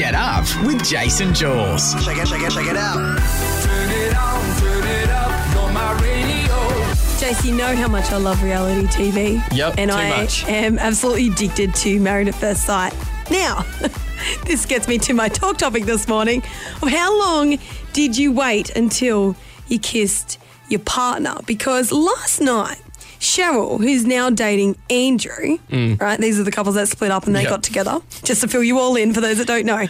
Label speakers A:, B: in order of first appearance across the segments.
A: Get up with Jase and Juelz.
B: Check it, check it, check it out.
C: Turn it on, turn it up, you're my radio.
D: Jase, you know how much I love reality TV.
E: Yep,
D: And
E: too
D: I
E: much.
D: am absolutely addicted to Married at First Sight. Now, this gets me to my talk topic this morning of how long did you wait until you kissed your partner? Because last night, Cheryl, who's now dating Andrew, right? These are the couples that split up and they
E: Mm. Yep.
D: got together. Just to fill you all in for those that don't know.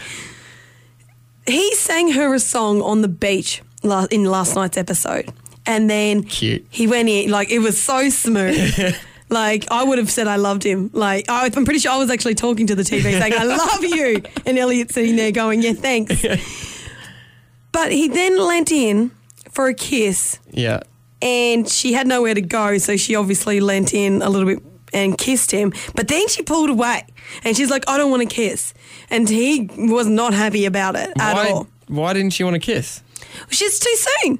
D: He sang her a song on the beach in last night's episode. And then
E: Cute.
D: he went in, like, it was so smooth. like, I would have said I loved him. Like, I, I'm pretty sure I was actually talking to the TV saying, I love you. And Elliot's sitting there going, yeah, thanks. but he then leant in for a kiss
E: Yeah.
D: And she had nowhere to go, so she obviously leant in a little bit and kissed him. But then she pulled away and she's like, I don't want to kiss. And he was not happy about it at
E: why,
D: all.
E: Why didn't she want to kiss?
D: She's too soon.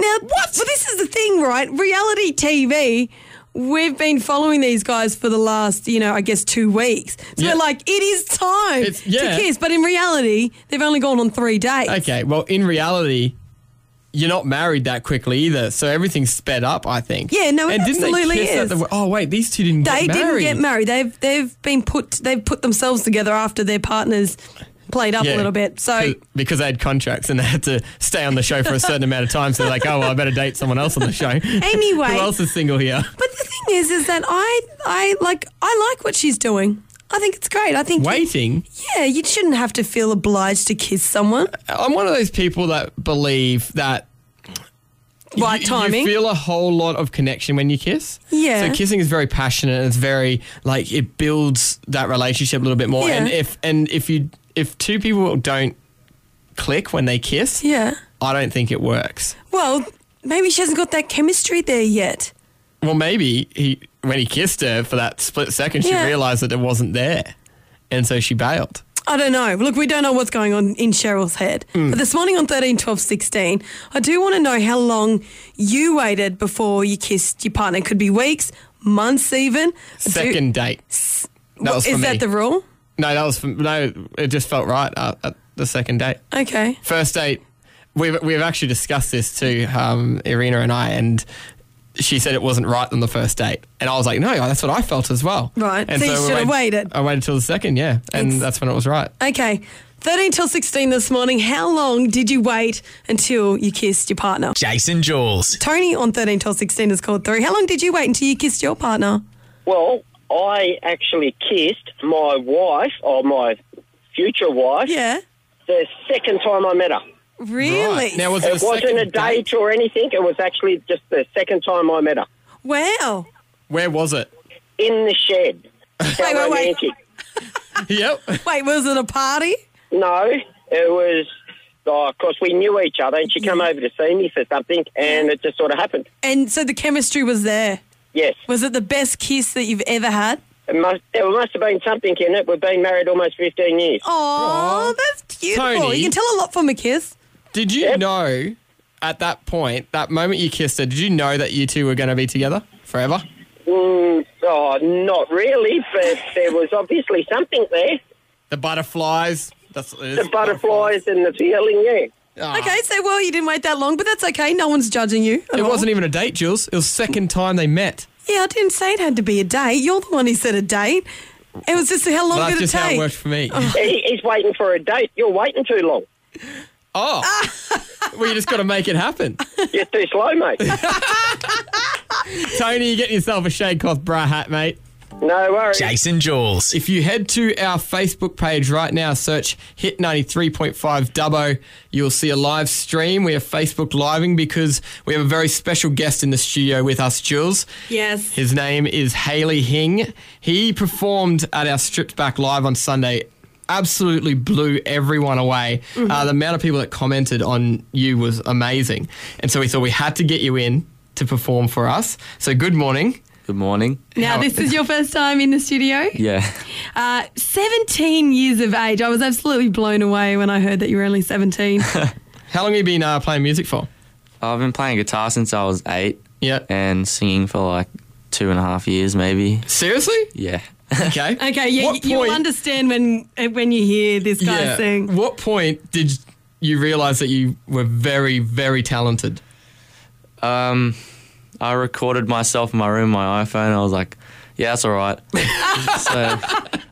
D: Now, what? But this is the thing, right? Reality TV. We've been following these guys for the last, you know, I guess two weeks. So
E: Yeah.
D: we're like, it is time
E: yeah.
D: to kiss. But in reality, they've only gone on three dates.
E: Okay, well, in reality, you're not married that quickly either, so everything's sped up. I think.
D: Yeah, no, it
E: and
D: absolutely is.
E: The, oh wait, these two didn't
D: They
E: get married.
D: didn't get married. They've they've been put they've put themselves together after their partners played up
E: Yeah,
D: a little bit. So
E: 'cause- because they had contracts and they had to stay on the show for a certain amount of time, so they're like, oh, well, I better date someone else on the show.
D: Anyway.
E: who else is single here?
D: But the thing is, is that I, I like, I like what she's doing. I think it's great. I think,
E: Waiting.
D: yeah, you shouldn't have to feel obliged to kiss someone.
E: I'm one of those people that believe that
D: Right
E: you,
D: timing.
E: You feel a whole lot of connection when you kiss.
D: Yeah.
E: So kissing is very passionate. It's very like it builds that relationship a little bit more.
D: Yeah.
E: And if and if you if two people don't click when they kiss,
D: yeah.
E: I don't think it works.
D: Well, maybe she hasn't got that chemistry there yet.
E: Well, maybe he when he kissed her for that split second, she realized that it wasn't there, and so she bailed.
D: I don't know. Look, we don't know what's going on in Cheryl's head.
E: Mm.
D: But this morning on 13, 12, 16, I do want to know how long you waited before you kissed your partner. It could be weeks, months even. I do-
E: Second date. That was for
D: Is
E: me.
D: that the rule?
E: no, that was for, no. It just felt right uh, at the second date.
D: Okay.
E: first date, we've we've actually discussed this too, um, Irina and I, and she said it wasn't right on the first date, and I was like, no, that's what I felt as well.
D: Right.
E: And
D: So you should have waited.
E: I waited till the second, yeah, and
D: It's-
E: that's when it was right.
D: Okay. 13 till 16 this morning. How long did you wait until you kissed your partner?
A: Jase and Juelz.
D: Tony on 13 till 16 is called through. How long did you wait until you kissed your partner?
F: Well, I actually kissed my wife, or my future wife,
D: Yeah.
F: the second time I met her.
D: Really?
E: Right. Now was it,
F: It wasn't a date or anything. It was actually just the second time I met her
D: wow.
E: Where was it?
F: in the shed. How
D: wait, wait.
F: romantic.
E: yep.
D: Wait, was it a party?
F: No, it was. Oh, of course, we knew each other, and she came over to see me for something, and it just sort of happened.
D: And so the chemistry was there.
F: Yes,
D: Was it the best kiss that you've ever had?
F: it must, there must have been something in it. We've been married almost fifteen years.
D: Oh, that's beautiful.
E: Tony.
D: You can tell a lot from a kiss.
E: Did you
F: Yep.
E: know at that point, that moment you kissed her, did you know that you two were going to be together forever?
F: Mm, oh, not really, but there was obviously something there.
E: The butterflies. That's
F: The butterflies and the feeling, yeah.
E: Ah.
D: Okay, so well, you didn't wait that long, but that's okay. No one's judging you. at
E: It
D: all.
E: wasn't even a date, Juelz. It was second time they met.
D: Yeah, I didn't say it had to be a date. You're the one who said a date. It was just how long
E: Well, that's
D: did it
E: just how
D: take?
E: it worked for me.
F: He, he's waiting for a date. You're waiting too long.
E: Oh, well, you just got to make it happen.
F: You're too slow, mate.
E: Tony, you're getting yourself a shade cloth bra hat, mate.
F: No worries.
A: Jase and Juelz.
E: If you head to our Facebook page right now, search Hit 93.5 Dubbo, you'll see a live stream. We are Facebook living because we have a very special guest in the studio with us, Juelz.
D: Yes.
E: His name is Haleigh Hing. He performed at our Stripped Back Live on Sunday. Absolutely blew everyone away. Uh, the amount of people that commented on you was amazing. And so we thought we had to get you in to perform for us. So good morning.
G: Good morning.
D: Now,
E: How-
D: this is your first time in the studio.
G: Yeah.
D: Uh, 17 years of age. I was absolutely blown away when I heard that you were only 17.
E: How long have you been uh, playing music for?
G: I've been playing guitar since I was eight
E: Yeah.
G: and singing for like two and a half years, maybe.
E: Seriously?
G: Yeah.
E: Okay.
D: Okay, yeah,
E: What
D: you'll
E: point-
D: understand when when you hear this guy
E: Yeah.
D: sing.
E: What point did you realize that you were very, very talented?
G: Um, I recorded myself in my room, my iPhone. I was like, yeah, that's all right. so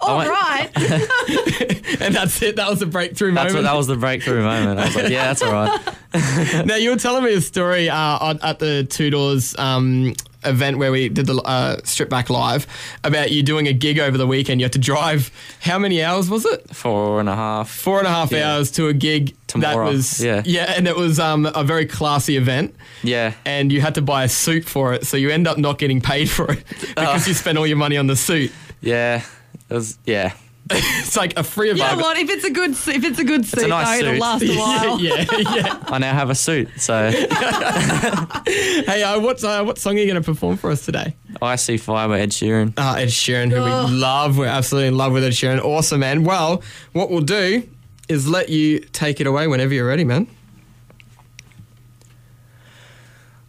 D: All
G: went-
D: right.
E: And that's it. That was the breakthrough
G: that's what
E: moment.
G: that was the breakthrough moment. I was like, yeah, that's all right.
E: now you were telling me a story uh, on- at the Two Doors um, event where we did the uh, strip back live about you doing a gig over the weekend. You had to drive how many hours was it?
G: Four and a half.
E: Four and a half
G: Yeah.
E: hours to a gig
G: Tomorrow.
E: that was
G: Yeah.
E: yeah, and it was um, a very classy event.
G: Yeah.
E: And you had to buy a suit for it, so you end up not getting paid for it because you spent all your money on the suit.
G: Yeah. It was, yeah.
E: It's like a free of.
D: You know what? If it's a good if it's a good suit,
G: a nice
D: though, it'll
G: suit.
D: last a while.
E: yeah, yeah.
G: I now have a suit. So
E: Hey, uh, what uh, what song are you going to perform for us today?
G: I see fire by Ed Sheeran.
E: Uh, Ed Sheeran, who we love. We're absolutely in love with Ed Sheeran. Awesome, man. Well, what we'll do is let you take it away whenever you're ready, man.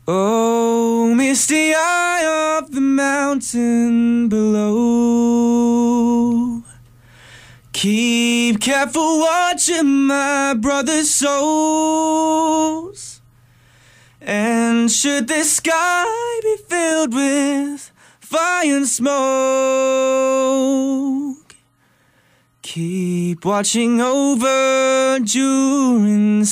B: Oh, misty eye of the mountain below. Keep careful watching my brother's souls. And should the sky be filled with fire and smoke, keep watching over during the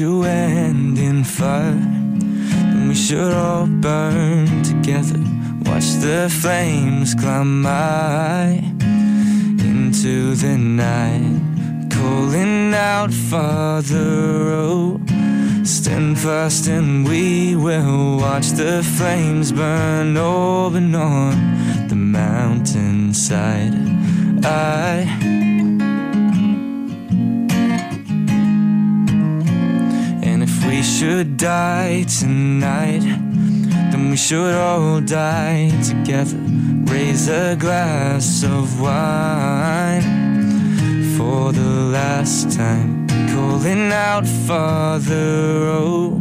B: to end in fire, then we should all burn together. Watch the flames climb high into the night, calling out, Father, oh, stand fast and we will watch the flames burn open on the mountainside. I should die tonight, then we should all die together. Raise a glass of wine for the last time. Calling out, Father, oh,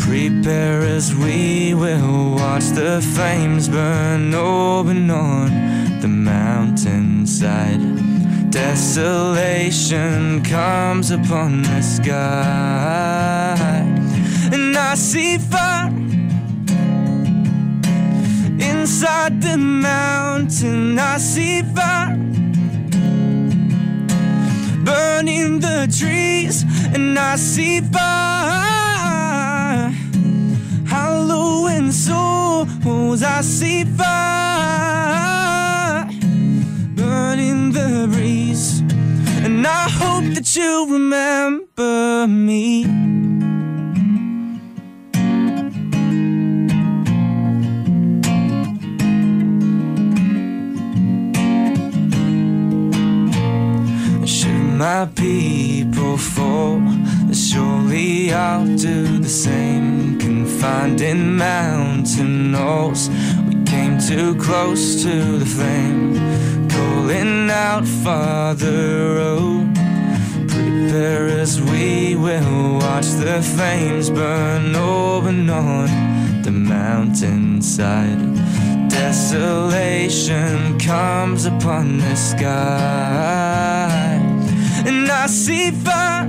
B: prepare as we will watch the flames burn open on the mountainside. Desolation comes upon the sky, and I see fire inside the mountain. I see fire burning the trees, and I see fire hallowing souls. I see fire And I hope that you remember me. Should my people fall, surely I'll do the same. Confined in mountain walls, we came too close to the flame. Calling out, Father, oh, prepare as we will watch the flames burn open on the mountainside. Desolation comes upon the sky, and I see fire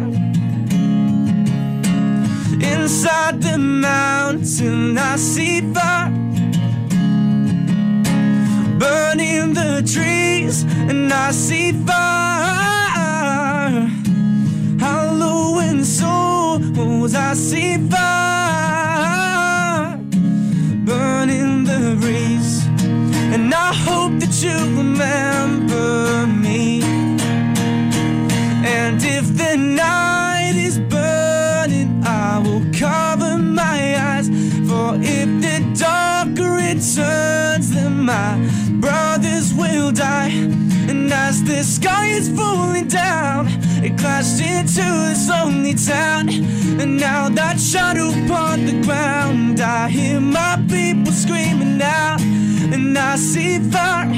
B: inside the mountain. I see fire burning the trees, and I see fire hallowing souls. I see fire burning the breeze, and I hope that you remember the sky is falling down, it crashed into this lonely town. And now that shadow upon the ground, I hear my people screaming out. And I see fire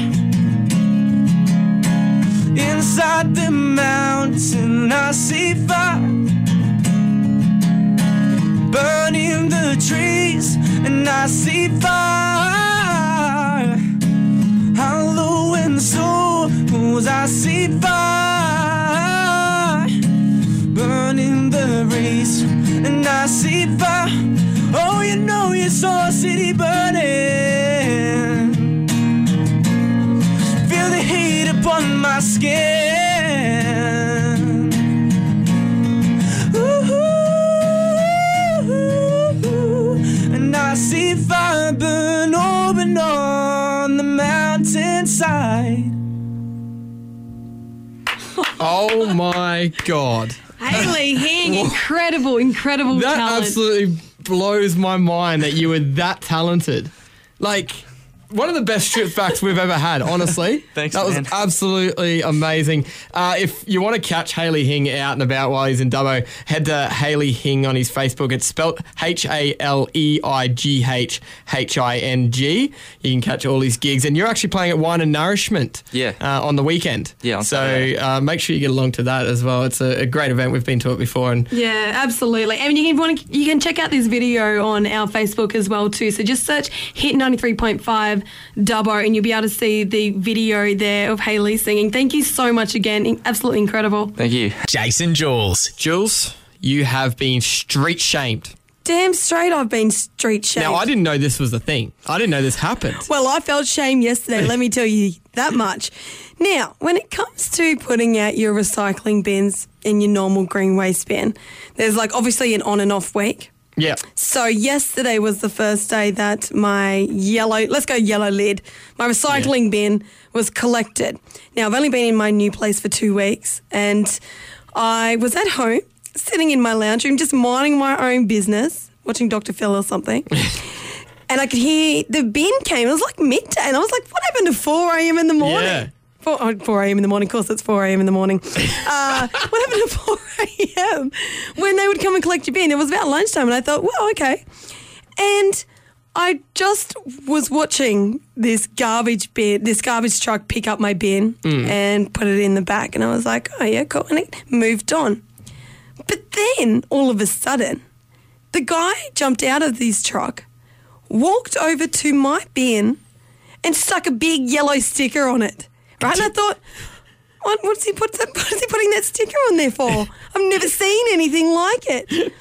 B: Inside the mountain, I see fire burning the trees, and I see fire. Souls, I see fire burning the race, and I see fire. Oh, you know you saw a city burning. My
E: god.
D: Haleigh Hing, incredible, incredible talent.
E: That
D: talent.
E: absolutely blows my mind that you were that talented. Like one of the best strip facts we've ever had, honestly.
G: Thanks,
E: That was absolutely amazing. Uh, if you want to catch Haleigh Hing out and about while he's in Dubbo, head to Haleigh Hing on his Facebook. It's spelt H A L E I G H H I N G. You can catch all his gigs, and you're actually playing at Wine and Nourishment.
G: Yeah.
E: Uh, on the weekend.
G: Yeah, on
E: So
G: Saturday.
E: uh, make sure you get along to that as well. It's a, a great event. We've been to it before, and
D: Yeah, absolutely. I And you can want to, you can check out this video on our Facebook as well too. So just search Hit ninety three point five Dubbo, and you'll be able to see the video there of Haleigh singing. Thank you so much again. Absolutely incredible.
G: Thank you.
A: Jason Jules.
E: Juelz, you have been street shamed.
D: Damn straight, I've been street shamed.
E: Now, I didn't know this was a thing. I didn't know this happened.
D: Well, I felt shame yesterday, let me tell you that much. Now, when it comes to putting out your recycling bins in your normal green waste bin, there's like obviously an on and off week.
E: Yeah.
D: So yesterday was the first day that my yellow, let's go yellow lid, my recycling bin was collected. Now I've only been in my new place for two weeks and I was at home sitting in my lounge room just minding my own business, watching Dr. Phil or something. and I could hear the bin came. It was like midday and I was like, what happened to 4 a.m. in the morning?
E: Yeah.
D: 4, oh, 4 a.m. in the morning. Of course, it's 4 a.m. in the morning. Uh, what happened to 4 a.m. when they would come and collect your bin? It was about lunchtime, and I thought, well, okay. And I just was watching this garbage bin, this garbage truck pick up my bin and put it in the back, and I was like, oh yeah, cool, and it moved on. But then all of a sudden, the guy jumped out of his truck, walked over to my bin, and stuck a big yellow sticker on it. Right? And I thought, what, what's he put that, what is he putting that sticker on there for? I've never seen anything like it.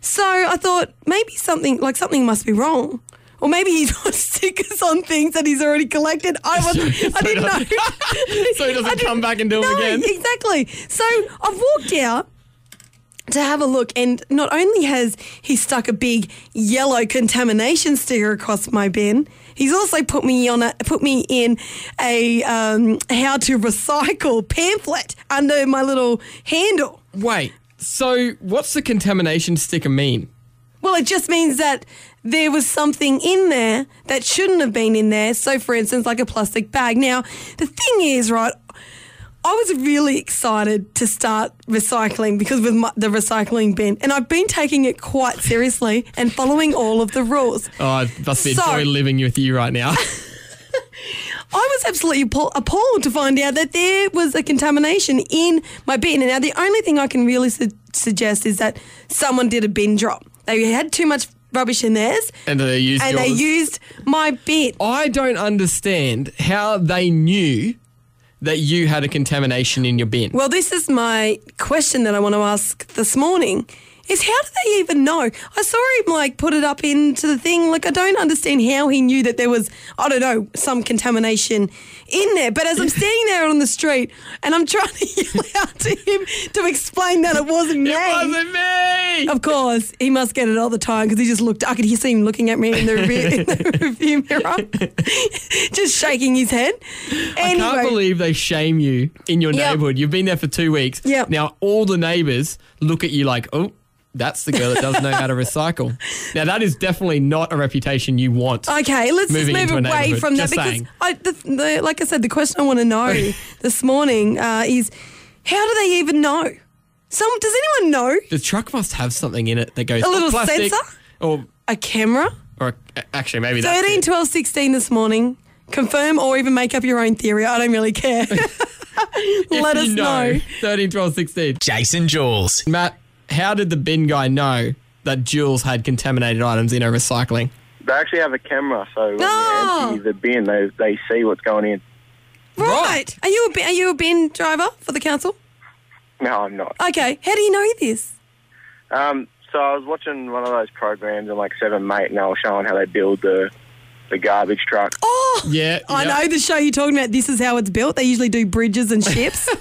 D: So I thought maybe something like something must be wrong. Or maybe he's put stickers on things that he's already collected. I wasn't I didn't know.
E: So he doesn't come back and do
D: no,
E: again?
D: Exactly. So I've walked out to have a look, and not only has he stuck a big yellow contamination sticker across my bin, he's also put me on a put me in a um, how to recycle pamphlet under my little handle.
E: Wait. So, what's the contamination sticker mean?
D: Well, it just means that there was something in there that shouldn't have been in there. So, for instance, like a plastic bag. Now, the thing is, right, I was really excited to start recycling because with my, the recycling bin, and I've been taking it quite seriously and following all of the rules.
E: Oh, it must be
D: So-
E: joy living with you right now.
D: I was absolutely appalled to find out that there was a contamination in my bin. And now the only thing I can really su- suggest is that someone did a bin drop. They had too much rubbish in theirs,
E: and they used
D: and they used my bin.
E: I don't understand how they knew that you had a contamination in your bin.
D: Well, this is my question that I want to ask this morning. Is how do they even know? I saw him like put it up into the thing. Like I don't understand how he knew that there was I don't know some contamination in there. But as I'm standing there on the street and I'm trying to yell out to him to explain that it wasn't me.
E: it wasn't me!
D: Of course, he must get it all the time because he just looked. I could hear see him looking at me in the review, in the review mirror, just shaking his head.
E: I can't believe they shame you in your
D: Yep.
E: neighborhood. You've been there for two weeks.
D: Yep.
E: Now all the neighbors look at you like, oh, that's the girl that doesn't know how to recycle. Now that is definitely not a reputation you want.
D: Okay, let's just move away
E: neighbourhood,
D: from that
E: just
D: because
E: saying.
D: I, the, the, like I said, the question I want to know this morning uh, is how do they even know? Some does anyone know
E: the truck must have something in it that goes
D: A little
E: "Oh, plastic,"
D: sensor?
E: or
D: a camera?
E: or actually maybe that's
D: 13,
E: it.
D: 12, 16 this morning. Confirm or even make up your own theory. I don't really care. Let us
E: you
D: know.
E: 13, 12, 16.
A: Jase and Juelz.
E: Matt, how did the bin guy know that Juelz had contaminated items in her recycling?
H: They actually have a camera, so when
D: Oh.
H: you empty the bin, they, they see what's going in.
D: Right. Are you a bin, are you a bin driver for the council?
H: No, I'm not.
D: Okay. How do you know this?
H: Um, so I was watching one of those programs on like Seven Mate, and they were showing how they build the the garbage truck.
D: Oh,
E: Yeah.
D: I
E: yep.
D: know the show you're talking about. This is how it's built. They usually do bridges and ships.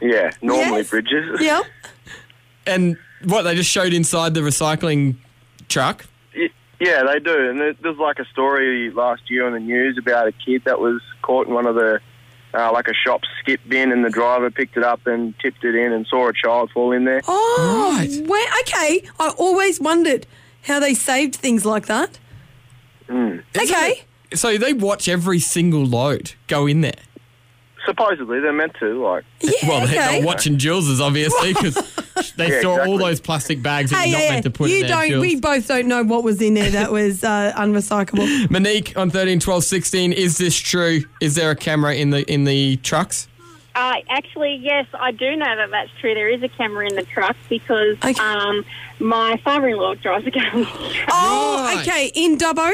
H: Yeah, normally
D: Yes.
H: bridges.
D: yep.
E: And what, they just showed inside the recycling truck?
H: Yeah, they do. And there's like a story last year on the news about a kid that was caught in one of the uh, like a shop skip bin, and the driver picked it up and tipped it in, and saw a child fall in there.
D: Oh,
E: Right.
D: where, okay. I always wondered how they saved things like that.
H: Mm.
D: Okay.
E: So they watch every single load go in there.
H: Supposedly, they're meant to. Like,
D: Yeah,
E: Well, they-
D: okay.
E: they're watching Juelz's, obviously, because they
H: Yeah,
E: saw all
H: exactly.
E: those plastic bags that
D: Hey,
E: you're not
D: yeah.
E: meant to put
D: you
E: in there.
D: don't.
E: Juelz.
D: We both don't know what was in there that was uh, unrecyclable.
E: Monique on 13, 12, 16. Is this true? Is there a camera in the in the trucks?
I: Uh, actually, yes, I do know that that's true. There is a camera in the truck because
D: Okay.
I: um, my father-in-law drives a garbage truck.
D: Oh,
E: Right.
D: okay. In Dubbo.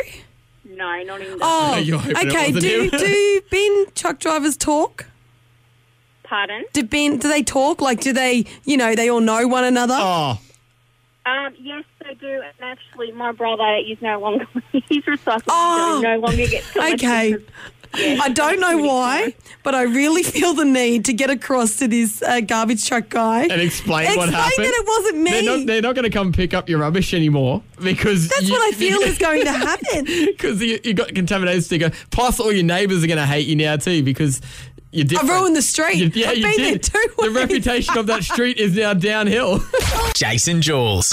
I: No, not in the
D: Oh,
E: You're it
D: okay.
E: wasn't
D: Do
E: him.
D: do bin truck drivers talk?
I: pardon.
D: Do bin do they talk? Like, do they? You know, they all know one another.
E: Oh,
I: Um, yes, they do. And actually, my brother is no longer he's recycling.
D: Oh.
I: so he no longer gets. collected
D: Okay.
I: Because- yeah,
D: I don't know why, but I really feel the need to get across to this uh, garbage truck guy
E: and explain,
D: Explain
E: what happened.
D: Explain that it wasn't me.
E: They're not, they're not going to come pick up your rubbish anymore because
D: That's
E: you-
D: what I feel is going to happen.
E: because you, you got contaminated sticker. Plus, all your neighbours are going to hate you now too because you're
D: I ruined the street.
E: You- yeah,
D: I've
E: you
D: been
E: did.
D: there two
E: The
D: weeks.
E: reputation of that street is now downhill.
A: Jase and Juelz.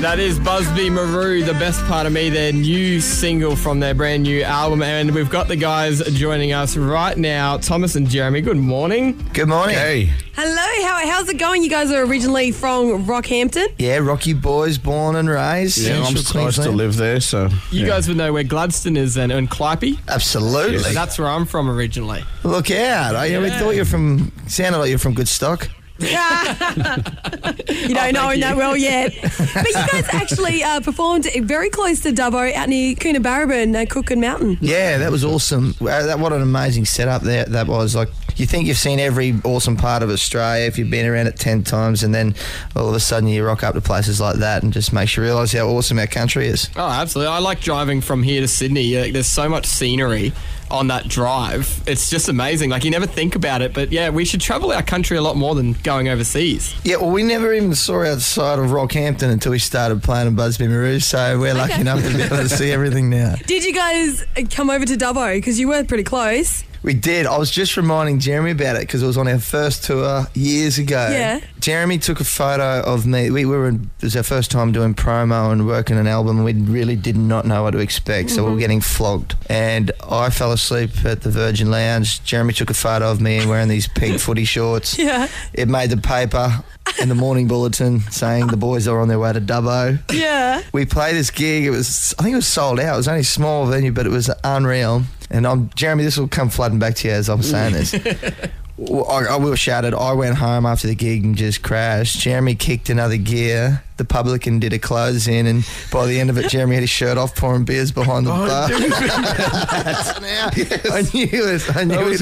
E: That is Busby Marou, the best part of me, their new single from their brand new album. And we've got the guys joining us right now, Thomas and Jeremy. Good morning.
J: Good morning.
K: Hey,
D: Hello, how, how's it going? You guys are originally from Rockhampton.
J: Yeah, Rocky Boys, born and raised.
K: yeah, I'm
J: Central
K: supposed to live there, so
E: You
K: yeah.
E: guys would know where Gladstone is and, and Clypey.
J: Absolutely.
E: So that's where I'm from originally.
J: Look out. I, we
E: Yeah.
J: thought you were from, sounded like you're from good stock.
D: You don't know
E: thank
D: that well yet. but you guys actually uh, performed very close to Dubbo out near Coonabarabran and uh, Cook and Mountain.
J: Yeah, that was awesome. Uh, that, what an amazing setup there that was. Like, you think you've seen every awesome part of Australia if you've been around it 10 times, and then all of a sudden you rock up to places like that and just makes you realise how awesome our country is.
E: Oh, absolutely. I like driving from here to Sydney. Like, there's so much scenery on that drive. It's just amazing. Like, you never think about it, but yeah, we should travel our country a lot more than going overseas.
J: Yeah, well, we never even saw outside of Rockhampton until we started playing in Busby Marou, so we're lucky enough to be able to see everything now.
D: Did you guys uh, come over to Dubbo? Because you were pretty close.
J: We did. I was just reminding Jeremy about it because it was on our first tour years ago.
D: Yeah.
J: Jeremy took a photo of me. We, we were. It was our first time doing promo and working an album. We really did not know what to expect, so we were mm-hmm. getting flogged. And I fell asleep at the Virgin Lounge. Jeremy took a photo of me wearing these pink footy shorts.
D: Yeah.
J: It made the paper and the morning bulletin saying the boys are on their way to Dubbo.
D: Yeah.
J: We played this gig. It was, I think it was sold out. It was only a small venue, but it was unreal. And I'm Jeremy. This will come flooding back to you as I'm saying this. I, I will shout it. I went home after the gig and just crashed. Jeremy kicked another gear. The publican did a close in, and by the end of it, Jeremy had his shirt off, pouring beers behind the oh, bar. I knew it. I knew it.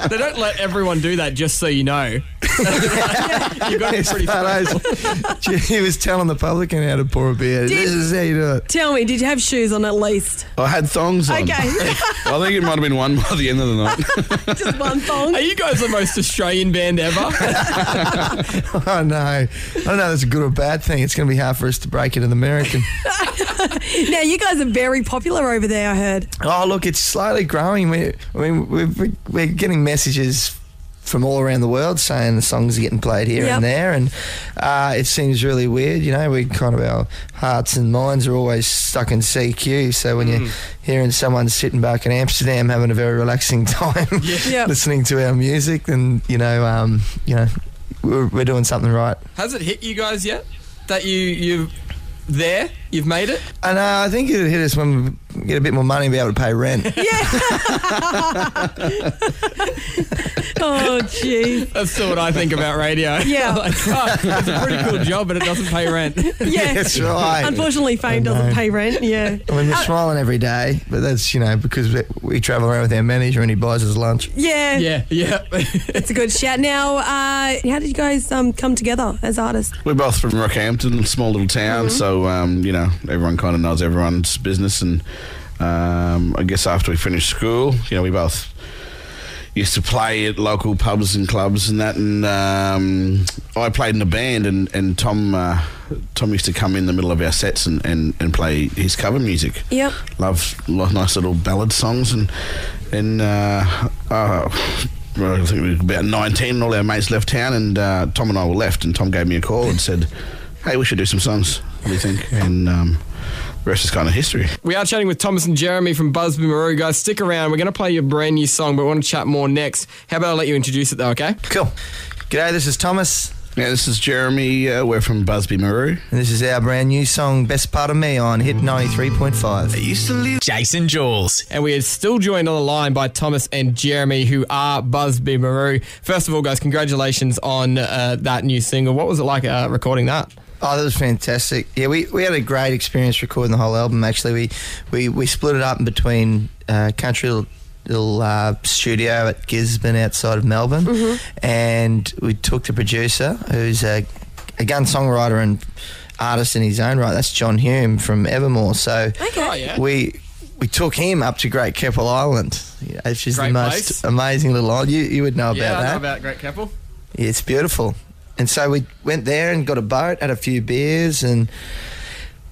E: They don't let everyone do that, just so you know. you got it pretty
J: Photos. he was telling the publican how to pour a beer.
D: Did-
J: this is how you do it.
D: Tell me, did you have shoes on at least?
K: I had thongs on.
D: Okay.
K: I think it might have been one by the end of the night.
D: Just one thong.
E: Are you guys the most Australian band ever?
J: Oh no! I don't know. if That's a good or bad thing. It's going to be hard for us to break it in American.
D: Now, you guys are very popular over there, I heard.
J: oh look, it's slowly growing. We, I mean, we're, we're getting messages from all around the world saying the songs are getting played here
D: Yep.
J: and there, and uh, it seems really weird. You know, we kind of our hearts and minds are always stuck in CQ. So when you're hearing someone sitting back in Amsterdam having a very relaxing time,
D: Yep.
J: listening to our music, then you know, um, you know, we're, we're doing something right.
E: Has it hit you guys yet? That you you there? You've made it?
J: And uh, I think it'll hit us when we get a bit more money and be able to pay rent. Yeah.
D: Oh, gee.
E: That's still what I think about radio.
D: Yeah.
E: like, oh, it's a pretty cool job, but it doesn't pay rent.
D: Yeah.
J: That's right.
D: Unfortunately, fame
J: I
D: doesn't pay rent. Yeah.
J: I mean, we're smiling every day, but that's, you know, because we, we travel around with our manager and he buys us lunch.
D: Yeah.
E: Yeah, yeah.
D: It's a good shout. Now, uh, how did you guys um, come together as artists?
K: We're both from Rockhampton, small little town,
D: Mm-hmm.
K: so um, you know everyone kind of knows everyone's business. And um, I guess after we finished school, you know, we both used to play at local pubs and clubs and that. And um, I played in a band, and and Tom uh, Tom used to come in the middle of our sets and, and, and play his cover music.
D: Yep.
K: Love lo- nice little ballad songs and and uh, uh, well, I think we were about 19 and all our mates left town and uh, Tom and I were left and Tom gave me a call and said hey we should do some songs what do you think and um, the rest is kind of history
E: We are chatting with Thomas and Jeremy from Busby Marou. Guys, stick around. We're going to play your brand new song, but we want to chat more next. How about I let you introduce it, though, okay?
J: Cool. G'day, this is Thomas,
K: yeah this is Jeremy uh, we're from Busby Marou
J: and this is our brand new song, Best Part of Me, on Hit 93.5.
B: Used to live
A: Jase and Juelz.
E: And we are still joined on the line by Thomas and Jeremy, who are Busby Marou. First of all, guys, congratulations on uh, that new single. What was it like uh, recording that?
J: Oh, that was fantastic. Yeah, we, we had a great experience recording the whole album. Actually, we we, we split it up in between uh, country little, little uh, studio at Gisborne outside of Melbourne, and we took the producer, who's a, a gun songwriter and artist in his own right. That's Jon Hume from Evermore. So
D: Okay.
E: Oh, yeah.
J: we we took him up to Great Keppel Island, which is
E: Great
J: the most
E: place.
J: amazing little island. You you would know about
E: I
J: that.
E: know about Great Keppel.
J: Yeah, it's beautiful. And so we went there and got a boat, had a few beers, and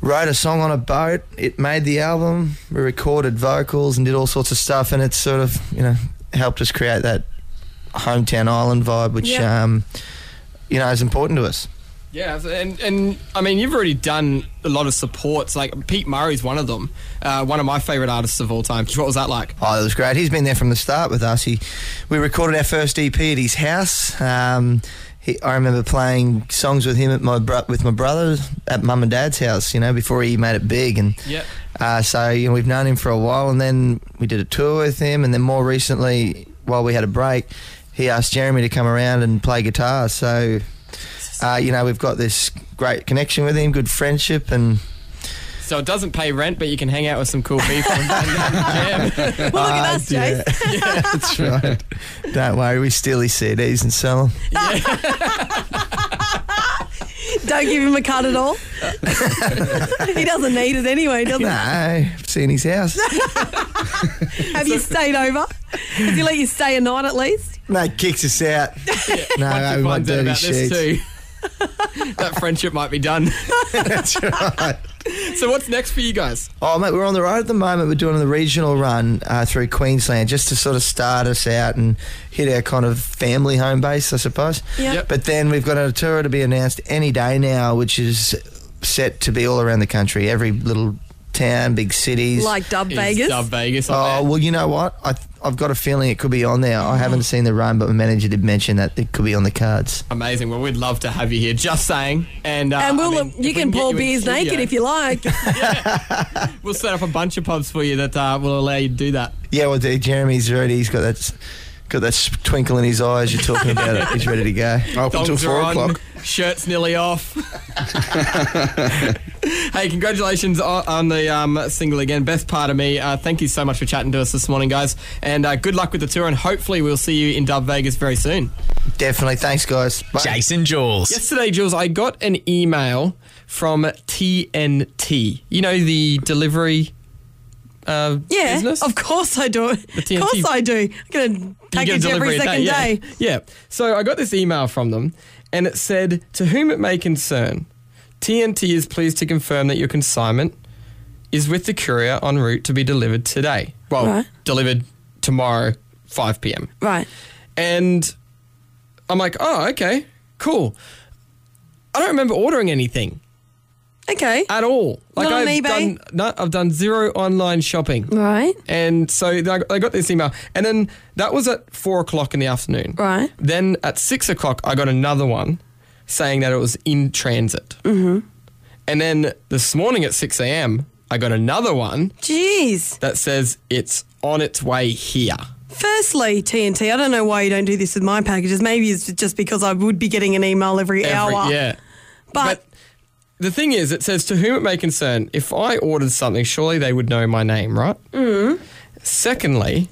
J: wrote a song on a boat. It made the album. We recorded vocals and did all sorts of stuff, and it sort of, you know, helped us create that hometown island vibe, which,
D: Yeah.
J: um, you know, is important to us.
E: Yeah, and and I mean, you've already done a lot of supports. Like Pete Murray's one of them, uh, one of my favorite artists of all time. What was that like?
J: Oh, that was great. He's been there from the start with us. He, we recorded our first EP at his house. Um, he, I remember playing songs with him at my bro- with my brother at mum and dad's house. You know, before he made it big, and
E: Yeah.
J: uh, so you know, we've known him for a while. And then we did a tour with him, and then more recently, while we had a break, he asked Jeremy to come around and play guitar. So. Uh, you know, we've got this great connection with him, good friendship, and
E: So it doesn't pay rent, but you can hang out with some cool people and, and jam.
D: Well, look at
J: Ah,
D: us,
J: yeah.
D: Jase.
J: that's right. Don't worry, we steal his CDs and sell them.
D: Don't give him a cut at all. he doesn't need it anyway, does he?
J: No, I've seen his house.
D: Have you stayed over? Has he let you stay a night at least?
J: No, kicks us out. No,
E: Once
J: over
E: you
J: my
E: out
J: dirty
E: about this too, that friendship might be done.
J: That's right.
E: So what's next for you guys?
J: Oh, mate, we're on the road at the moment. We're doing the regional run uh, through Queensland just to sort of start us out and hit our kind of family home base, I suppose.
D: Yeah.
E: Yep.
J: But then we've got a tour to be announced any day now, which is set to be all around the country, every little town, big cities.
D: Like Dub Vegas?
E: Dub Vegas.
J: Oh
E: there?
J: well, you know what? I I've got a feeling it could be on there. I haven't seen the run, but my manager did mention that it could be on the cards.
E: Amazing. Well, we'd love to have you here. Just saying. And, uh,
D: and we'll,
E: I mean,
D: you can
E: get
D: pour beers naked if you like.
E: We'll set up a bunch of pubs for you that uh, will allow you to do that.
J: Yeah, well, Jeremy's ready. He's got that got that twinkle in his eyes. You're talking about it. He's ready to go.
K: Up until
E: Dogs are
K: four
E: on,
K: o'clock.
E: Shirts nearly off. hey, congratulations on, on the um, single again. Best part of me. Uh, thank you so much for chatting to us this morning, guys. And uh, good luck with the tour. And hopefully, we'll see you in Dub Vegas very soon.
J: Definitely. Thanks, guys. Bye.
A: Jase and Juelz.
E: Yesterday, Juelz, I got an email from TNT. You know the delivery uh,
D: yeah,
E: business.
D: of course I do. Of course I do. I'm going to
E: You
D: take
E: get a
D: it every second
E: yeah.
D: day.
E: Yeah. So I got this email from them, and it said, "To whom it may concern, TNT is pleased to confirm that your consignment is with the courier en route to be delivered today. Well,
D: Right.
E: delivered tomorrow, 5 p.m.
D: Right.
E: And I'm like, oh, okay, cool. I don't remember ordering anything
D: Okay.
E: at all. Like
D: Not on
E: I've
D: eBay?
E: done, no, I've done zero online shopping.
D: Right.
E: And so I got- I got this email, and then that was at four o'clock in the afternoon.
D: Right.
E: Then at six o'clock, I got another one saying that it was in transit. Mm-hmm. And then this morning at 6 a.m., I got another one
D: Jeez.
E: that says it's on its way here.
D: Firstly, TNT, I don't know why you don't do this with my packages. Maybe it's just because I would be getting an email every,
E: Every-
D: hour.
E: Yeah.
D: But,
E: The thing is, it says to whom it may concern, if I ordered something, surely they would know my name, right?
D: mm,
E: Secondly,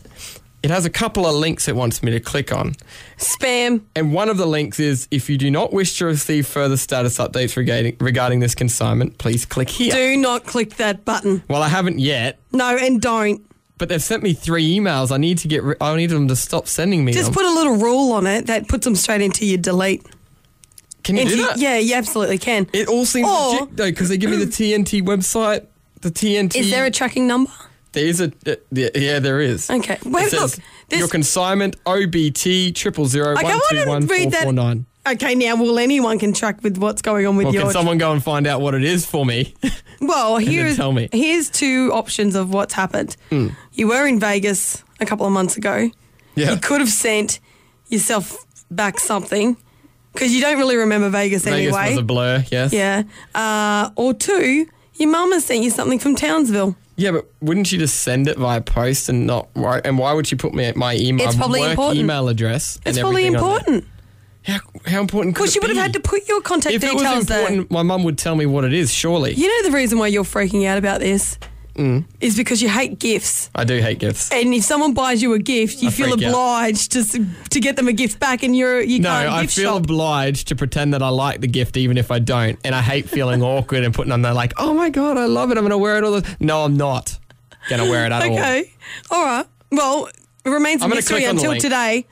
E: it has a couple of links it wants me to click on.
D: spam.
E: And one of the links is if you do not wish to receive further status updates regarding, regarding this consignment, please click here.
D: Do not click that button.
E: Well, I haven't yet,
D: No, and don't.
E: but they've sent me three emails. I need to get. Ri- I need them to stop sending me
D: Just
E: them.
D: put a little rule on it that puts them straight into your delete.
E: Can you
D: Into-
E: do that?
D: Yeah, you absolutely can.
E: It all seems
D: Or-
E: legit though because they give me the TNT website. The TNT.
D: Is there a tracking number?
E: There is a. Uh, yeah, there is.
D: Okay. Wait, look. This,
E: Your consignment OBT triple zero one two one
D: read
E: four
D: that-
E: four nine.
D: okay, now, will anyone can track with what's going on with
E: Well,
D: your.
E: can someone go and find out what it is for me?
D: well, here's,
E: tell me.
D: here's two options of what's happened.
E: Hmm.
D: You were in Vegas a couple of months ago.
E: yeah.
D: You could have sent yourself back something because you don't really remember Vegas,
E: Vegas
D: anyway.
E: was a blur. Yes.
D: yeah. Uh, or two, your mum has sent you something from Townsville.
E: Yeah, but wouldn't you just send it via post and not? Why, and why would she put me at my email?
D: It's probably
E: work
D: important.
E: email address.
D: It's
E: and
D: probably
E: everything on there?
D: important
E: How, how important? could
D: because
E: it
D: you would have
E: be?
D: had to put your contact
E: If it was
D: details there.
E: important, my mum would tell me what it is. Surely.
D: You know the reason why you're freaking out about this
E: Mm.
D: is because you hate gifts.
E: I do hate gifts.
D: And if someone buys you a gift, you
E: I
D: feel
E: out.
D: obliged to to get them a gift back, and you're you
E: No,
D: can't
E: No,
D: I
E: feel
D: shop.
E: obliged to pretend that I like the gift even if I don't. And I hate feeling awkward and putting on there like, oh my God, I love it. I'm going to wear it all the No, I'm not going to wear it at all.
D: Okay, all right. Well, it remains a mystery
E: click on the
D: until today.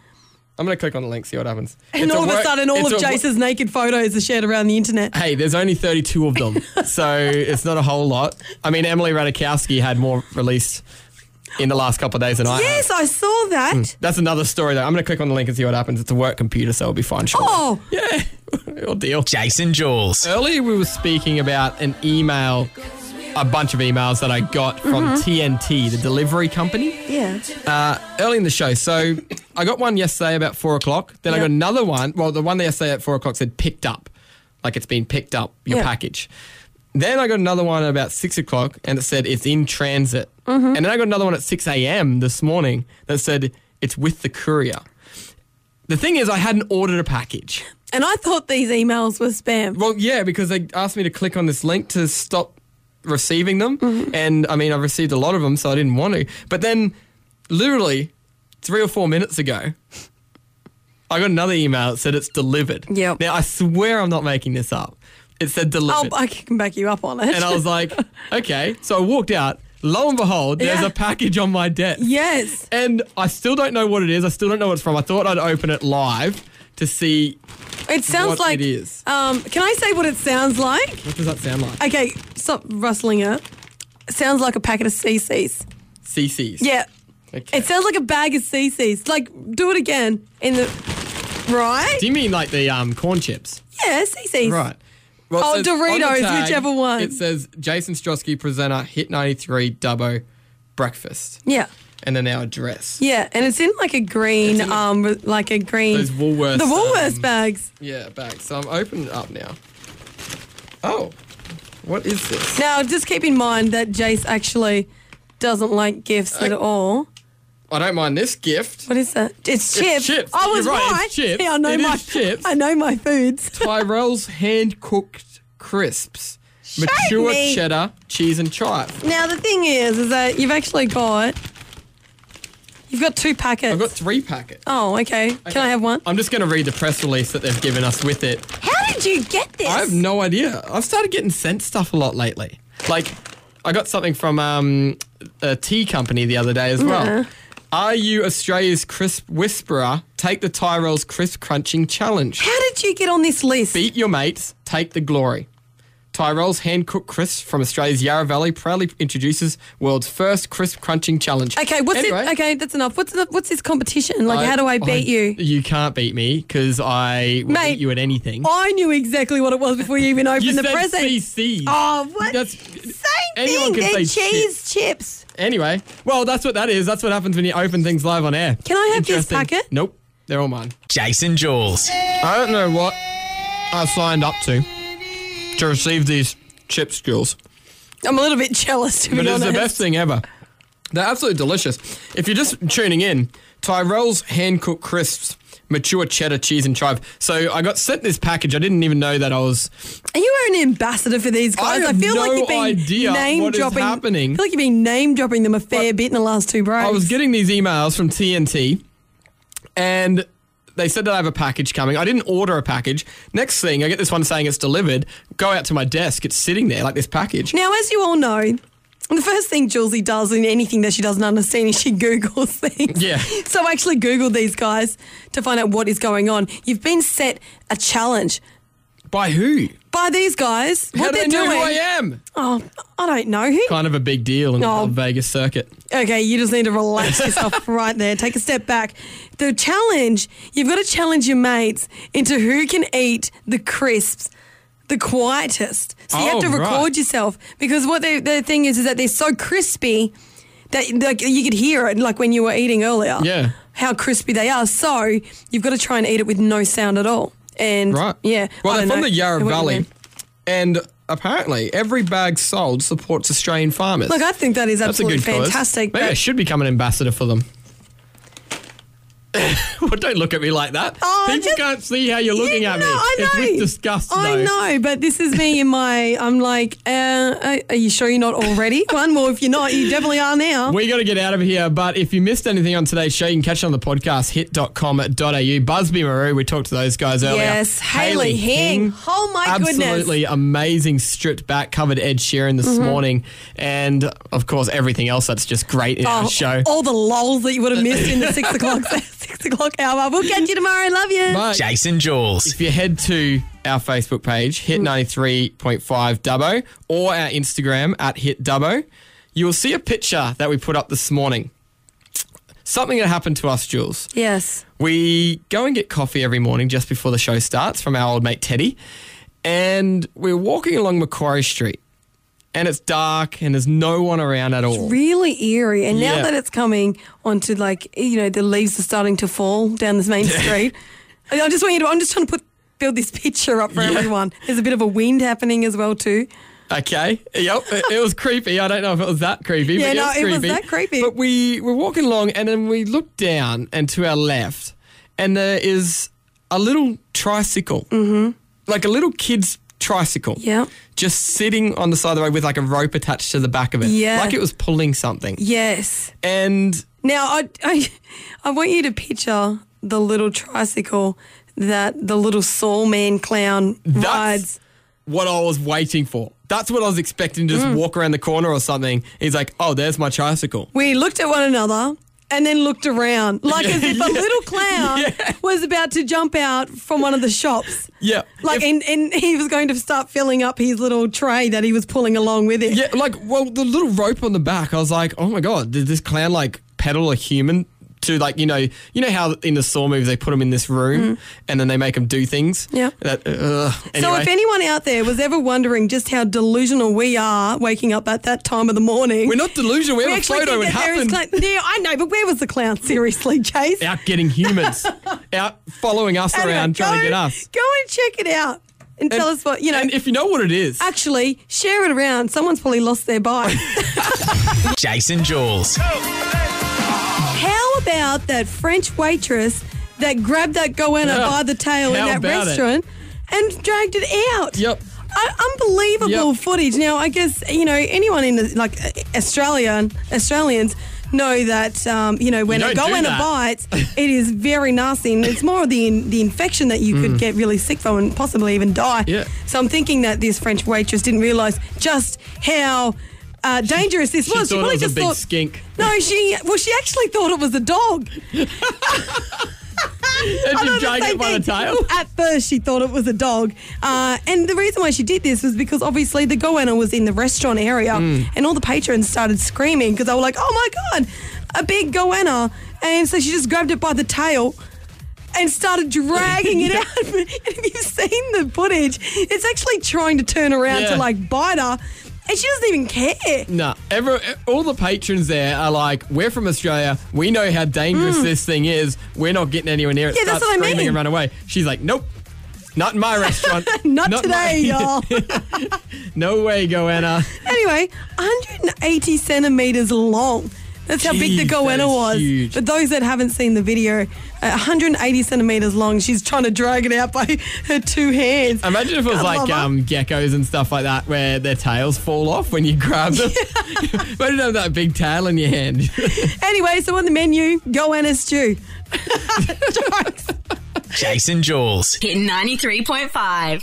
E: I'm going to click on the link, see what happens.
D: And
E: It's
D: all of a
E: work-
D: sudden, all of
E: a
D: Jase's naked photos are shared around the internet.
E: Hey, there's only 32 of them, so it's not a whole lot. I mean, Emily Ratajkowski had more released in the last couple of days than I have.
D: Yes, I saw that.
E: Hmm. That's another story, though. I'm going to click on the link and see what happens. It's a work computer, so it'll be fine. Sure.
D: Oh,
E: Yeah, your deal.
A: Jase and Juelz.
E: Earlier, we were speaking about an email, a bunch of emails that I got from TNT, the delivery company,
D: yeah.
E: uh, early in the show. So I got one yesterday about four o'clock. Then I got another one. Well, the one yesterday at four o'clock said picked up, like it's been picked up, your
D: Yep.
E: package. Then I got another one at about six o'clock and it said it's in transit. And then I got another one at 6 a.m. this morning that said it's with the courier. The thing is, I hadn't ordered a package.
D: And I thought these emails were spam.
E: Well, yeah, because they asked me to click on this link to stop receiving them. Mm-hmm. And I mean, I've received a lot of them, so I didn't want to. But then, literally, three or four minutes ago, I got another email that said it's delivered.
D: Yep.
E: Now, I swear I'm not making this up. It said delivered. Oh.
D: I can back you up on it.
E: and I was like, okay. So I walked out. Lo and behold, there's
D: Yeah.
E: a package on my desk.
D: yes.
E: And I still don't know what it is. I still don't know what it's from. I thought I'd open it live to see
D: It sounds
E: what
D: like.
E: it is.
D: Um, can I say what it sounds like?
E: What does that sound like?
D: Okay, stop rustling it. It sounds like a packet of CCs.
E: CC's.
D: Yeah.
E: Okay.
D: It sounds like a bag of CCs. Like, do it again in the. Right?
E: Do you mean like the um, corn chips?
D: Yeah, CCs.
E: Right. Well,
D: Oh, Doritos,
E: tag,
D: whichever one.
E: It says Jason Strosky, presenter, Hit 93, Dubbo, breakfast.
D: Yeah.
E: And then our dress.
D: Yeah, and it's in like a green,
E: a-
D: um, like a green.
E: Those Woolworths.
D: the Woolworths
E: um,
D: bags.
E: Yeah, bags. So I'm opening it up now. Oh, what is this?
D: Now, just keep in mind that Jase actually doesn't like gifts at all.
E: I don't mind this gift.
D: What is that? It's chips.
E: chips.
D: I was
E: You're right,
D: right.
E: it's chips.
D: Yeah, I know
E: It
D: my
E: chips.
D: I know my foods.
E: Tyrrell's hand cooked crisps, mature cheddar, cheese, and chive.
D: Now the thing is, is that you've actually got you've got two packets.
E: I've got three packets.
D: oh, okay. Can I have one?
E: I'm just going to read the press release that they've given us with it.
D: How did you get this?
E: I have no idea. I've started getting sent stuff a lot lately. Like, I got something from um, a tea company the other day as well.
D: Yeah.
E: Are you Australia's crisp whisperer? Take the Tyrrell's crisp crunching challenge.
D: How did you get on this list?
E: Beat your mates, take the glory. Tyrrell's hand cooked crisps from Australia's Yarra Valley proudly introduces world's first crisp crunching challenge.
D: Okay, what's
E: Anyway,
D: it? Okay, that's enough. What's the, what's this competition? Like, how do I beat you?
E: You can't beat me because I will
D: Mate,
E: beat you at anything.
D: I knew exactly what it was before you even opened
E: you
D: the
E: said
D: present.
E: CC.
D: Oh, what?
E: That's
D: Same
E: anyone
D: thing.
E: can
D: They're
E: say
D: cheese chips.
E: Anyway, well, that's what that is. That's what happens when you open things live on air.
D: Can I have this
E: Interesting.
D: packet?
E: Nope, they're all mine.
A: Jase and Juelz.
E: I don't know what I signed up to to receive these chips, Juelz.
D: I'm a little bit jealous, to be
E: But it's the best thing ever. They're absolutely delicious. If you're just tuning in, Tyrrell's hand cooked crisps, mature cheddar cheese and chive. So I got sent this package. I didn't even know that I was.
D: Are you an ambassador for these guys?
E: I have
D: feel like you've been
E: idea
D: name
E: what is
D: dropping.
E: happening.
D: I feel like you've been name dropping them a fair bit in the last two breaks.
E: I was getting these emails from TNT, and they said that I have a package coming. I didn't order a package. Next thing, I get this one saying it's delivered. Go out to my desk. It's sitting there like this package.
D: Now, as you all know, the first thing Julesy does in anything that she doesn't understand is she Googles things.
E: Yeah.
D: So I actually Googled these guys to find out what is going on. You've been set a challenge
E: By who?
D: by these guys.
E: How
D: what
E: do
D: they're
E: they know
D: doing.
E: who I am?
D: Oh, I don't know. Who?
E: Kind of a big deal in the
D: Oh.
E: whole Vegas circuit.
D: Okay, you just need to relax yourself right there. Take a step back. The challenge, you've got to challenge your mates into who can eat the crisps the quietest. So you have
E: Oh,
D: to record
E: right.
D: yourself because what they, the thing is is that they're so crispy that like you could hear it like when you were eating earlier.
E: Yeah.
D: How crispy they are. So you've got to try and eat it with no sound at all. And
E: Right.
D: yeah.
E: Well,
D: I
E: they're from
D: know.
E: the Yarra
D: What do you
E: Valley. And apparently, every bag sold supports Australian farmers.
D: Look, I think that is absolutely
E: good cause.
D: fantastic.
E: Maybe I should become an ambassador for them. well, don't look at me like that.
D: Oh,
E: People
D: just-
E: can't see how you're looking
D: Yeah,
E: at
D: no,
E: me.
D: I
E: It's
D: know.
E: with disgust, Though.
D: I know, but this is me in my. I'm like, uh, are- are you sure you're not already? One more. If you're not, you definitely are now.
E: We got to get out of here, but if you missed anything on today's show, you can catch it on the podcast, hit.com.au. Busby Marou, we talked to those guys earlier.
D: Yes, Haleigh Hing. Oh my goodness.
E: Absolutely amazing, stripped back, covered Ed Sheeran this
D: Mhm.
E: morning. And of course, everything else that's just great in our
D: Oh,
E: show.
D: all the lols that you would have missed in the six o'clock six o'clock hour. We'll catch you tomorrow. Love you.
E: But
A: Jase and Juelz.
E: If you head to our Facebook page, hit hmm. 93.5 Dubbo, or our Instagram at hit Dubbo, you will see a picture that we put up this morning. Something that happened to us, Juelz.
D: Yes.
E: We go and get coffee every morning just before the show starts from our old mate Teddy. And we're walking along Macquarie Street. And it's dark and there's no one around at all.
D: It's really eerie. And now
E: Yeah.
D: that it's coming onto like you know the leaves are starting to fall down this main street. I I just want you to. I'm just trying to put build this picture up for
E: Yeah.
D: everyone. There's a bit of a wind happening as well too.
E: Okay. Yep. It, it was creepy. I don't know if it was that creepy.
D: Yeah,
E: but
D: no,
E: it was
D: it
E: creepy.
D: was that creepy.
E: But we were walking along and then we looked down and to our left, and there is a little tricycle, mm-hmm. like a little kid's tricycle.
D: Yeah.
E: Just sitting on the side of the road with like a rope attached to the back of it.
D: Yeah.
E: Like it was pulling something.
D: Yes.
E: And
D: Now, I, I, I want you to picture the little tricycle that the little Saw Man clown
E: That's
D: rides.
E: what I was waiting for. That's what I was expecting to just
D: Mm.
E: walk around the corner or something. He's like, oh, there's my tricycle.
D: We looked at one another and then looked around, like as if a little clown was about to jump out from one of the shops.
E: Yeah.
D: Like, and, and he was going to start filling up his little tray that he was pulling along with him.
E: Yeah, like well, the little rope on the back. I was like, oh my god, did this clown like pedal a human to like you know you know how in the Saw movies they put them in this room and then they make them do things.
D: Mm. Yeah.
E: That, uh,
D: So if anyone out there was ever wondering just how delusional we are waking up at that time of the morning.
E: We're not delusional. We have a
D: actually
E: photo.
D: think
E: It
D: that there is
E: happened.
D: clown- yeah, I know, but where was the clown? Seriously, Jase?
E: out getting humans, out following us
D: Anyway,
E: around trying to get us.
D: Go and check it out and, tell us what, you know.
E: And if you know what it is,
D: Actually, share it around. Someone's probably lost their bike.
A: Jase and Juelz.
D: How about that French waitress that grabbed that goanna
E: Yeah.
D: by the tail in that
E: about it?
D: restaurant and dragged it out?
E: Yep.
D: Uh, unbelievable
E: Yep.
D: footage. Now, I guess you know anyone in the, like uh, Australia, Australians know that um, you know when
E: You
D: a goanna bites, it is very nasty, and it's more of the the infection that you could get really sick from and possibly even die.
E: Mm. Yeah.
D: So I'm thinking that this French waitress didn't realise just how. Uh, dangerous this
E: she
D: was.
E: thought it
D: probably
E: was a
D: just
E: big
D: thought
E: skink.
D: no, she well, she actually thought it was a dog.
E: And she
D: the
E: dragged it by the tail.
D: At first, she thought it was a dog, uh, and the reason why she did this was because obviously the goanna was in the restaurant area,
E: Mm.
D: and all the patrons started screaming because they were like, "Oh my god, a big goanna!" And so she just grabbed it by the tail. And started dragging it out. And if you've seen the footage, it's actually trying to turn around
E: Yeah.
D: to like bite her, and she doesn't even care.
E: No, every, all the patrons there are like, we're from Australia. We know how dangerous this thing is. We're not getting anywhere near it.
D: Mm. Yeah, that's
E: Start
D: what I
E: screaming
D: mean.
E: and run away. She's like, nope. Not in my restaurant.
D: Not, today,
E: my-
D: y'all.
E: no way, Goanna.
D: Anyway, 180 centimeters long. That's how big the
E: Jeez, that
D: goanna
E: is
D: was.
E: huge.
D: But those that haven't seen the video, 180 centimeters long. She's trying to drag it out by her two hands.
E: Imagine if it was
D: God
E: like um, geckos and stuff like that, where their tails fall off when you grab them. Imagine have that big tail in your hand.
D: Anyway, so on the menu, goanna stew.
A: Jase and Juelz.
L: Hit 93.5.